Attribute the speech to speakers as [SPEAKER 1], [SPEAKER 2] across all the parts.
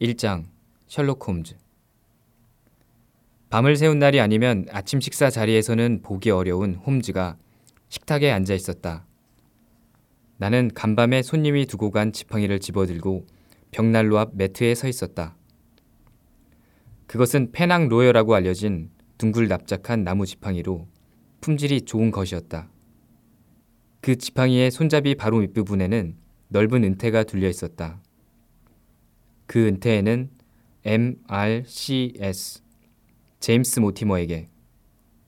[SPEAKER 1] 1장 셜록 홈즈 밤을 새운 날이 아니면 아침 식사 자리에서는 보기 어려운 홈즈가 식탁에 앉아 있었다. 나는 간밤에 손님이 두고 간 지팡이를 집어들고 벽난로 앞 매트에 서 있었다. 그것은 페낭 로여라고 알려진 둥글 납작한 나무 지팡이로 품질이 좋은 것이었다. 그 지팡이의 손잡이 바로 밑부분에는 넓은 은퇴가 둘려 있었다. 그 은퇴에는 MRCS 제임스 모티머에게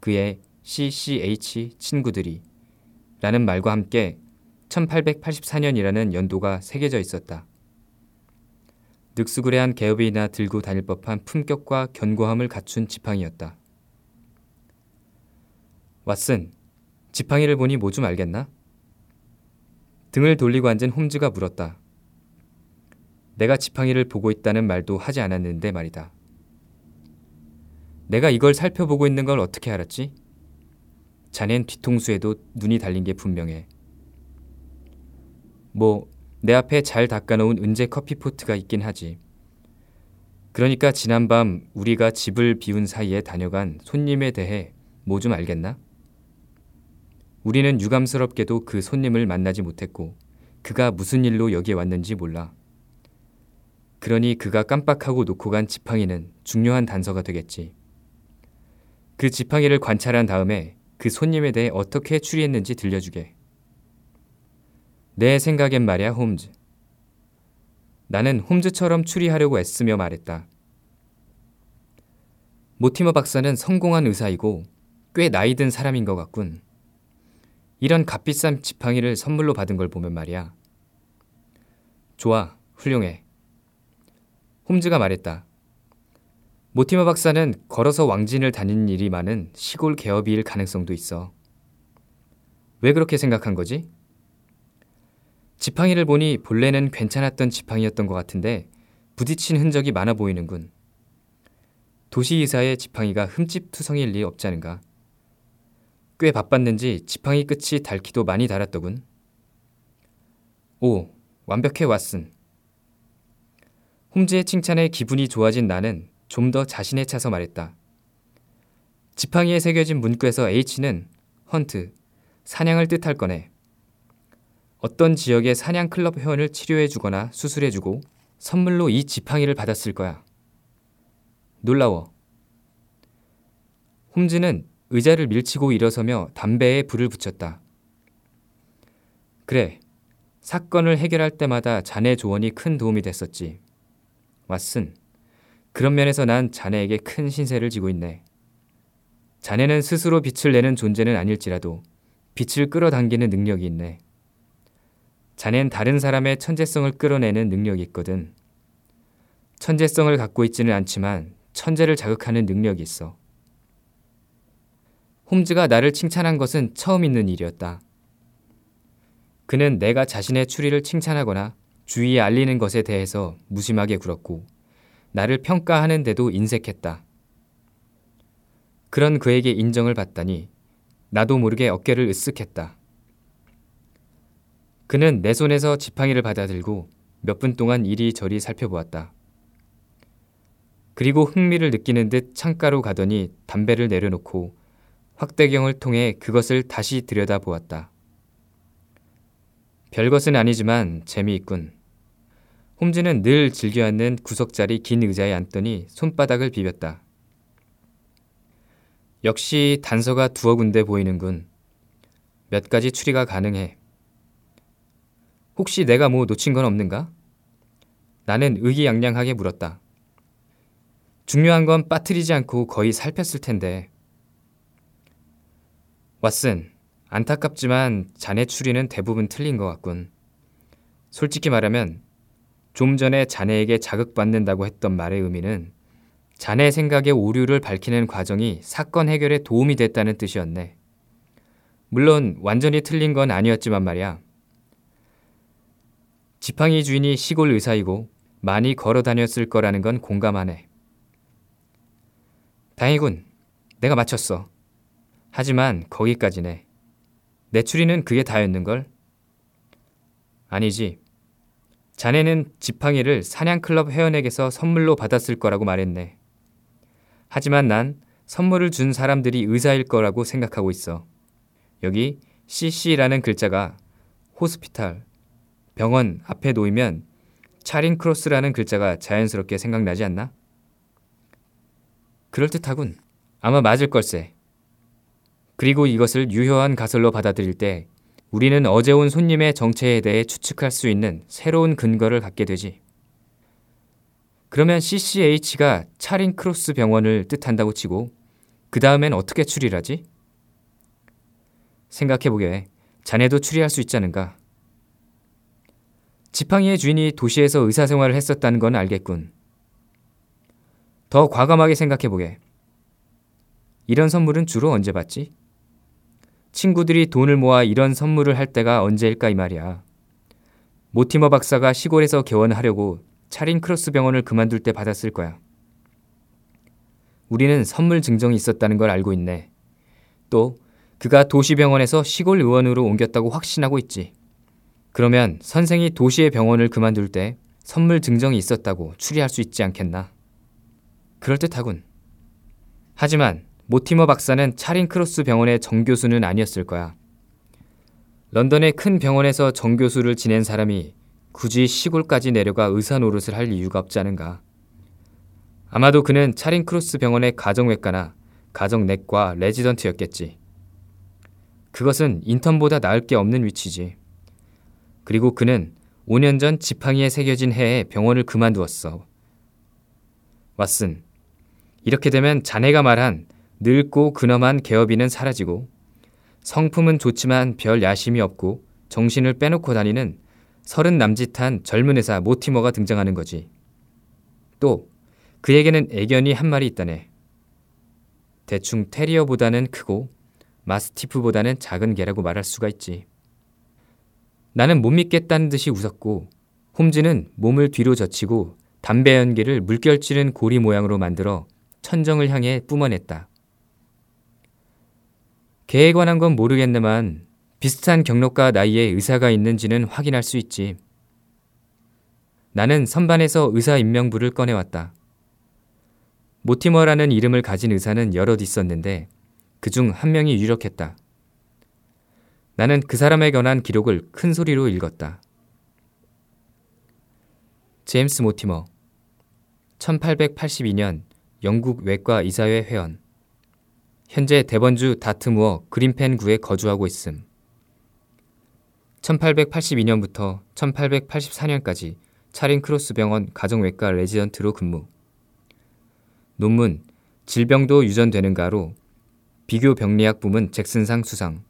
[SPEAKER 1] 그의 CCH 친구들이 라는 말과 함께 1884년이라는 연도가 새겨져 있었다. 늑수그레한 개업이나 들고 다닐 법한 품격과 견고함을 갖춘 지팡이였다. 왓슨, 지팡이를 보니 뭐 좀 알겠나? 등을 돌리고 앉은 홈즈가 물었다. 내가 지팡이를 보고 있다는 말도 하지 않았는데 말이다. 내가 이걸 살펴보고 있는 걸 어떻게 알았지? 자넨 뒤통수에도 눈이 달린 게 분명해. 뭐, 내 앞에 잘 닦아놓은 은재 커피포트가 있긴 하지. 그러니까 지난밤 우리가 집을 비운 사이에 다녀간 손님에 대해 뭐 좀 알겠나? 우리는 유감스럽게도 그 손님을 만나지 못했고 그가 무슨 일로 여기에 왔는지 몰라. 그러니 그가 깜빡하고 놓고 간 지팡이는 중요한 단서가 되겠지. 그 지팡이를 관찰한 다음에 그 손님에 대해 어떻게 추리했는지 들려주게. 내 생각엔 말이야, 홈즈. 나는 홈즈처럼 추리하려고 애쓰며 말했다. 모티머 박사는 성공한 의사이고 꽤 나이 든 사람인 것 같군. 이런 값비싼 지팡이를 선물로 받은 걸 보면 말이야. 좋아, 훌륭해. 홈즈가 말했다. 모티머 박사는 걸어서 왕진을 다니는 일이 많은 시골 개업이일 가능성도 있어. 왜 그렇게 생각한 거지? 지팡이를 보니 본래는 괜찮았던 지팡이였던 것 같은데 부딪힌 흔적이 많아 보이는군. 도시이사의 지팡이가 흠집투성이일 리 없지 않은가. 꽤 바빴는지 지팡이 끝이 닳기도 많이 닳았더군. 오, 완벽해 왓슨. 홈즈의 칭찬에 기분이 좋아진 나는 좀 더 자신에 차서 말했다. 지팡이에 새겨진 문구에서 H는 헌트, 사냥을 뜻할 거네. 어떤 지역의 사냥 클럽 회원을 치료해주거나 수술해주고 선물로 이 지팡이를 받았을 거야. 놀라워. 홈즈는 의자를 밀치고 일어서며 담배에 불을 붙였다. 그래. 사건을 해결할 때마다 자네 조언이 큰 도움이 됐었지. 왓슨. 그런 면에서 난 자네에게 큰 신세를 지고 있네. 자네는 스스로 빛을 내는 존재는 아닐지라도 빛을 끌어당기는 능력이 있네. 자넨 다른 사람의 천재성을 끌어내는 능력이 있거든. 천재성을 갖고 있지는 않지만 천재를 자극하는 능력이 있어. 홈즈가 나를 칭찬한 것은 처음 있는 일이었다. 그는 내가 자신의 추리를 칭찬하거나 주위에 알리는 것에 대해서 무심하게 굴었고 나를 평가하는데도 인색했다. 그런 그에게 인정을 받다니 나도 모르게 어깨를 으쓱했다. 그는 내 손에서 지팡이를 받아들고 몇 분 동안 이리저리 살펴보았다. 그리고 흥미를 느끼는 듯 창가로 가더니 담배를 내려놓고 확대경을 통해 그것을 다시 들여다보았다. 별것은 아니지만 재미있군. 홈즈는 늘 즐겨 앉는 구석자리 긴 의자에 앉더니 손바닥을 비볐다. 역시 단서가 두어 군데 보이는군. 몇 가지 추리가 가능해. 혹시 내가 뭐 놓친 건 없는가? 나는 의기양양하게 물었다. 중요한 건 빠뜨리지 않고 거의 살폈을 텐데. 왓슨, 안타깝지만 자네 추리는 대부분 틀린 것 같군. 솔직히 말하면 좀 전에 자네에게 자극받는다고 했던 말의 의미는 자네 생각의 오류를 밝히는 과정이 사건 해결에 도움이 됐다는 뜻이었네. 물론 완전히 틀린 건 아니었지만 말이야. 지팡이 주인이 시골 의사이고 많이 걸어 다녔을 거라는 건 공감하네. 다행이군. 내가 맞췄어. 하지만 자네는 지팡이를 사냥클럽 회원에게서 선물로 받았을 거라고 말했네. 하지만 난 선물을 준 사람들이 의사일 거라고 생각하고 있어. 여기 CC라는 글자가 호스피탈, 병원 앞에 놓이면 차린 크로스라는 글자가 자연스럽게 생각나지 않나? 그럴듯하군. 아마 맞을 걸세. 그리고 이것을 유효한 가설로 받아들일 때 우리는 어제 온 손님의 정체에 대해 추측할 수 있는 새로운 근거를 갖게 되지. 그러면 CCH가 차린 크로스 병원을 뜻한다고 치고 그 다음엔 어떻게 추리하지? 생각해보게 자네도 추리할 수 있지 않은가? 지팡이의 주인이 도시에서 의사생활을 했었다는 건 알겠군. 더 과감하게 생각해보게. 이런 선물은 주로 언제 받지? 친구들이 돈을 모아 이런 선물을 할 때가 언제일까 이 말이야. 모티머 박사가 시골에서 개원하려고 차링 크로스 병원을 그만둘 때 받았을 거야. 우리는 선물 증정이 있었다는 걸 알고 있네. 또 그가 도시병원에서 시골 의원으로 옮겼다고 확신하고 있지. 그러면 선생이 도시의 병원을 그만둘 때 선물 증정이 있었다고 추리할 수 있지 않겠나? 그럴 듯하군. 하지만 모티머 박사는 차링 크로스 병원의 정교수는 아니었을 거야. 런던의 큰 병원에서 정교수를 지낸 사람이 굳이 시골까지 내려가 의사 노릇을 할 이유가 없지 않은가. 아마도 그는 차링 크로스 병원의 가정외과나 가정내과 레지던트였겠지. 그것은 인턴보다 나을 게 없는 위치지. 그리고 그는 5년 전 지팡이에 새겨진 해에 병원을 그만두었어. 왓슨, 이렇게 되면 자네가 말한 늙고 근엄한 개업인은 사라지고 성품은 좋지만 별 야심이 없고 정신을 빼놓고 다니는 서른 남짓한 젊은 의사 모티머가 등장하는 거지. 또 그에게는 애견이 한 마리 있다네. 대충 테리어보다는 크고 마스티프보다는 작은 개라고 말할 수가 있지. 나는 못 믿겠다는 듯이 웃었고 홈즈는 몸을 뒤로 젖히고 담배 연기를 물결 찌른 고리 모양으로 만들어 천정을 향해 뿜어냈다. 개에 관한 건 모르겠네만 비슷한 경력과 나이에 의사가 있는지는 확인할 수 있지. 나는 선반에서 의사 임명부를 꺼내왔다. 모티머라는 이름을 가진 의사는 여럿 있었는데 그 중 한 명이 유력했다. 나는 그 사람에 관한 기록을 큰 소리로 읽었다. 제임스 모티머 1882년 영국 외과의사회 회원 현재 데번주 다트무어 그림펜구에 거주하고 있음. 1882년부터 1884년까지 차링 크로스 병원 가정외과 레지던트로 근무. 논문 질병도 유전되는가로 비교 병리학 부문 잭슨상 수상.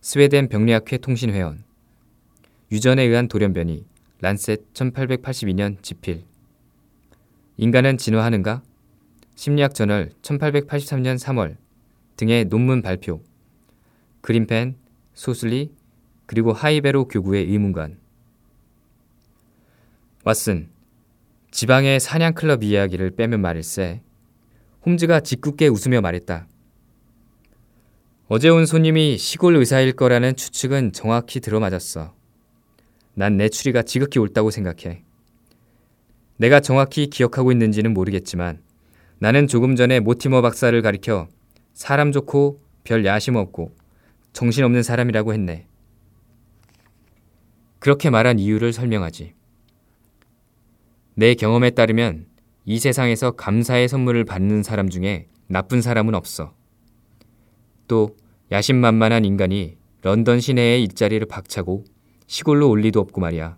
[SPEAKER 1] 스웨덴 병리학회 통신 회원. 유전에 의한 돌연변이 란셋 1882년 집필. 인간은 진화하는가? 심리학 저널 1883년 3월 등의 논문 발표. 그린펜, 소슬리, 그리고 하이베로 교구의 의문관. 왓슨, 지방의 사냥클럽 이야기를 빼면 말일세. 홈즈가 짓궂게 웃으며 말했다. 어제 온 손님이 시골 의사일 거라는 추측은 정확히 들어맞았어. 난 내 추리가 지극히 옳다고 생각해. 내가 정확히 기억하고 있는지는 모르겠지만 나는 조금 전에 모티머 박사를 가리켜 사람 좋고 별 야심 없고 정신없는 사람이라고 했네. 그렇게 말한 이유를 설명하지. 내 경험에 따르면 이 세상에서 감사의 선물을 받는 사람 중에 나쁜 사람은 없어. 또 야심만만한 인간이 런던 시내의 일자리를 박차고 시골로 올 리도 없고 말이야.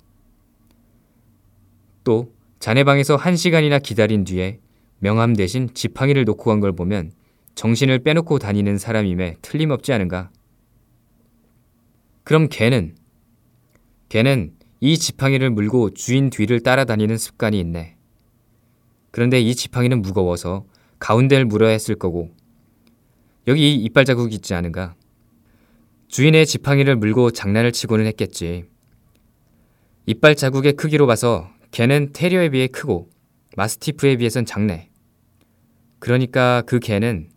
[SPEAKER 1] 또 자네 방에서 한 시간이나 기다린 뒤에 명함 대신 지팡이를 놓고 간 걸 보면 정신을 빼놓고 다니는 사람임에 틀림없지 않은가? 그럼 걔는 걔는 이 지팡이를 물고 주인 뒤를 따라다니는 습관이 있네. 그런데 이 지팡이는 무거워서 가운데를 물어야 했을 거고 여기 이빨 자국이 있지 않은가? 주인의 지팡이를 물고 장난을 치고는 했겠지. 이빨 자국의 크기로 봐서 개는 테리어에 비해 크고 마스티프에 비해선 작네. 그러니까 그 개는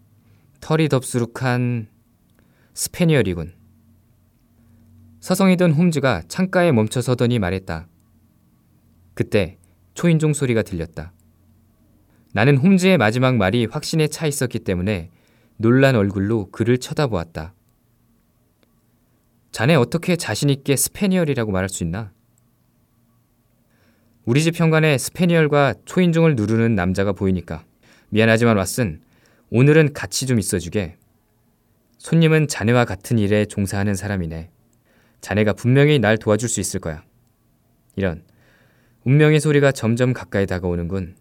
[SPEAKER 1] 털이 덥수룩한 스패니얼이군. 서성이던 홈즈가 창가에 멈춰 서더니 말했다. 그때 초인종 소리가 들렸다. 나는 홈즈의 마지막 말이 확신에 차 있었기 때문에 놀란 얼굴로 그를 쳐다보았다. 자네 어떻게 자신있게 스패니얼이라고 말할 수 있나? 우리 집 현관에 스패니얼과 초인종을 누르는 남자가 보이니까 미안하지만 왓슨 오늘은 같이 좀 있어주게. 손님은 자네와 같은 일에 종사하는 사람이네. 자네가 분명히 날 도와줄 수 있을 거야. 이런 운명의 소리가 점점 가까이 다가오는군.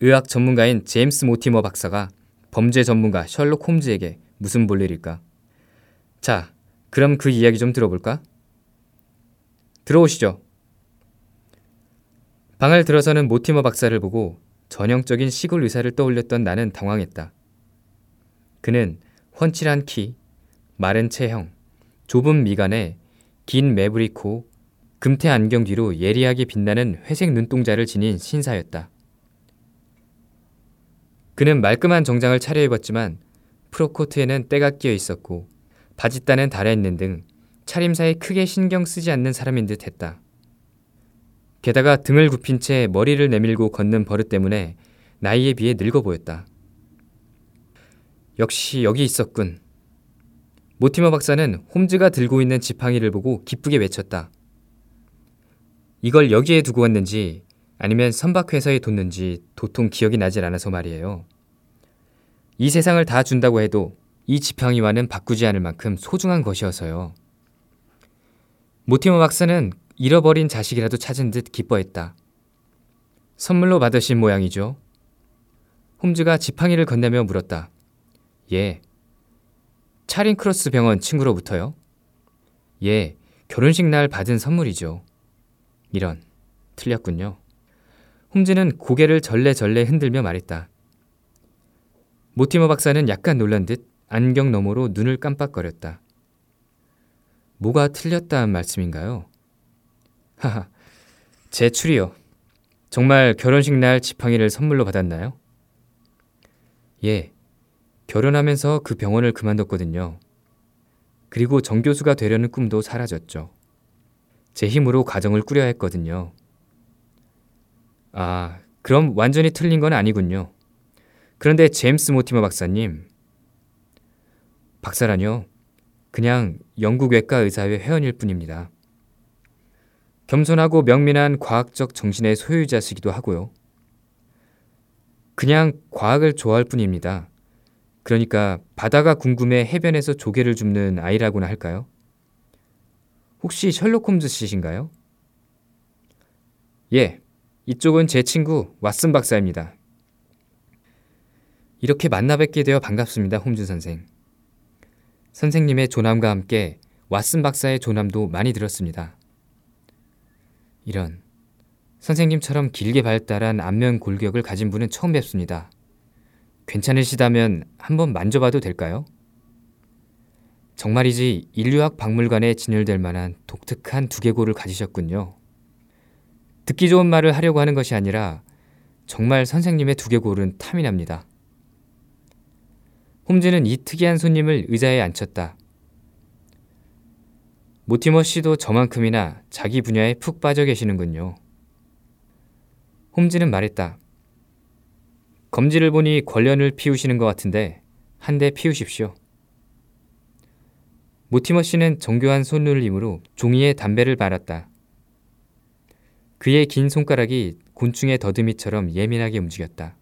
[SPEAKER 1] 의학 전문가인 제임스 모티머 박사가 범죄 전문가 셜록 홈즈에게 무슨 볼 일일까? 자, 그럼 그 이야기 좀 들어볼까? 들어오시죠. 방을 들어서는 모티머 박사를 보고 전형적인 시골 의사를 떠올렸던 나는 당황했다. 그는 훤칠한 키, 마른 체형, 좁은 미간에 긴 매부리 코, 금태 안경 뒤로 예리하게 빛나는 회색 눈동자를 지닌 신사였다. 그는 말끔한 정장을 차려입었지만 프로코트에는 때가 끼어 있었고 바짓단은 달아있는 등 차림사에 크게 신경 쓰지 않는 사람인 듯 했다. 게다가 등을 굽힌 채 머리를 내밀고 걷는 버릇 때문에 나이에 비해 늙어 보였다. 역시 여기 있었군. 모티머 박사는 홈즈가 들고 있는 지팡이를 보고 기쁘게 외쳤다. 이걸 여기에 두고 왔는지 아니면 선박회사에 뒀는지 도통 기억이 나질 않아서 말이에요. 이 세상을 다 준다고 해도 이 지팡이와는 바꾸지 않을 만큼 소중한 것이어서요. 모티머 박사는 잃어버린 자식이라도 찾은 듯 기뻐했다. 선물로 받으신 모양이죠. 홈즈가 지팡이를 건네며 물었다. 예. 차린 크로스 병원 친구로부터요? 예, 결혼식 날 받은 선물이죠. 이런, 틀렸군요. 홈즈는 고개를 절레절레 흔들며 말했다. 모티머 박사는 약간 놀란 듯 안경 너머로 눈을 깜빡거렸다. 뭐가 틀렸다는 말씀인가요? 하하, 제 추리요. 정말 결혼식 날 지팡이를 선물로 받았나요? 예, 결혼하면서 그 병원을 그만뒀거든요. 그리고 정교수가 되려는 꿈도 사라졌죠. 제 힘으로 가정을 꾸려야 했거든요. 아, 그럼 완전히 틀린 건 아니군요. 그런데 제임스 모티머 박사님. 박사라뇨? 그냥 영국 외과 의사회 회원일 뿐입니다. 겸손하고 명민한 과학적 정신의 소유자시기도 하고요. 그냥 과학을 좋아할 뿐입니다. 그러니까 바다가 궁금해 해변에서 조개를 줍는 아이라고나 할까요? 혹시 셜록 홈즈 씨신가요? 예, 이쪽은 제 친구 왓슨 박사입니다. 이렇게 만나 뵙게 되어 반갑습니다, 홈즈 선생. 선생님의 조남과 함께 왓슨 박사의 조남도 많이 들었습니다. 이런 선생님처럼 길게 발달한 안면 골격을 가진 분은 처음 뵙습니다. 괜찮으시다면 한번 만져봐도 될까요? 정말이지 인류학 박물관에 진열될 만한 독특한 두개골을 가지셨군요. 듣기 좋은 말을 하려고 하는 것이 아니라 정말 선생님의 두개골은 탐이 납니다. 홈즈는 이 특이한 손님을 의자에 앉혔다. 모티머 씨도 저만큼이나 자기 분야에 푹 빠져 계시는군요. 홈즈는 말했다. 검지를 보니 권련을 피우시는 것 같은데 한 대 피우십시오. 모티머 씨는 정교한 손놀림으로 종이에 담배를 말았다. 그의 긴 손가락이 곤충의 더듬이처럼 예민하게 움직였다.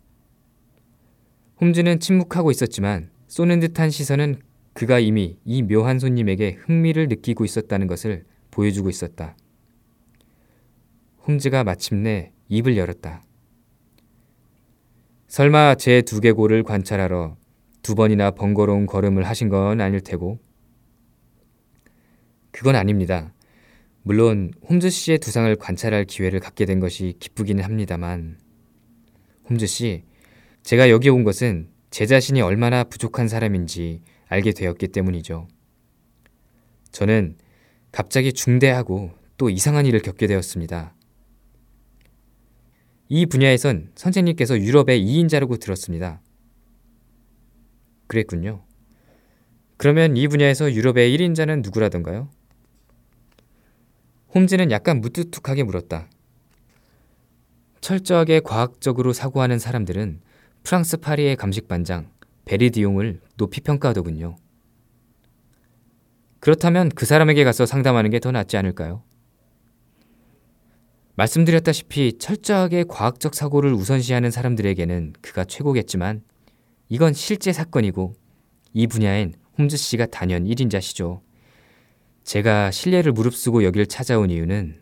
[SPEAKER 1] 홈즈는 침묵하고 있었지만 쏘는 듯한 시선은 그가 이미 이 묘한 손님에게 흥미를 느끼고 있었다는 것을 보여주고 있었다. 홈즈가 마침내 입을 열었다. 설마 제 두개골을 관찰하러 두 번이나 번거로운 걸음을 하신 건 아닐 테고. 그건 아닙니다. 물론 홈즈 씨의 두상을 관찰할 기회를 갖게 된 것이 기쁘기는 합니다만. 홈즈 씨, 제가 여기 온 것은 제 자신이 얼마나 부족한 사람인지 알게 되었기 때문이죠. 저는 갑자기 중대하고 또 이상한 일을 겪게 되었습니다. 이 분야에선 선생님께서 유럽의 2인자라고 들었습니다. 그랬군요. 그러면 이 분야에서 유럽의 1인자는 누구라던가요? 홈즈는 약간 무뚝뚝하게 물었다. 철저하게 과학적으로 사고하는 사람들은 프랑스 파리의 감식 반장 베리디용을 높이 평가하더군요. 그렇다면 그 사람에게 가서 상담하는 게 더 낫지 않을까요? 말씀드렸다시피 철저하게 과학적 사고를 우선시하는 사람들에게는 그가 최고겠지만 이건 실제 사건이고 이 분야엔 홈즈 씨가 단연 1인자시죠. 제가 신뢰를 무릅쓰고 여길 찾아온 이유는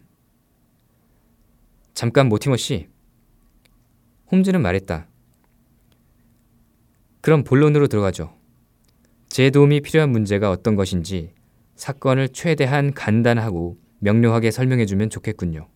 [SPEAKER 1] 잠깐 모티머 씨. 홈즈는 말했다. 그럼 본론으로 들어가죠. 제 도움이 필요한 문제가 어떤 것인지 사건을 최대한 간단하고 명료하게 설명해 주면 좋겠군요.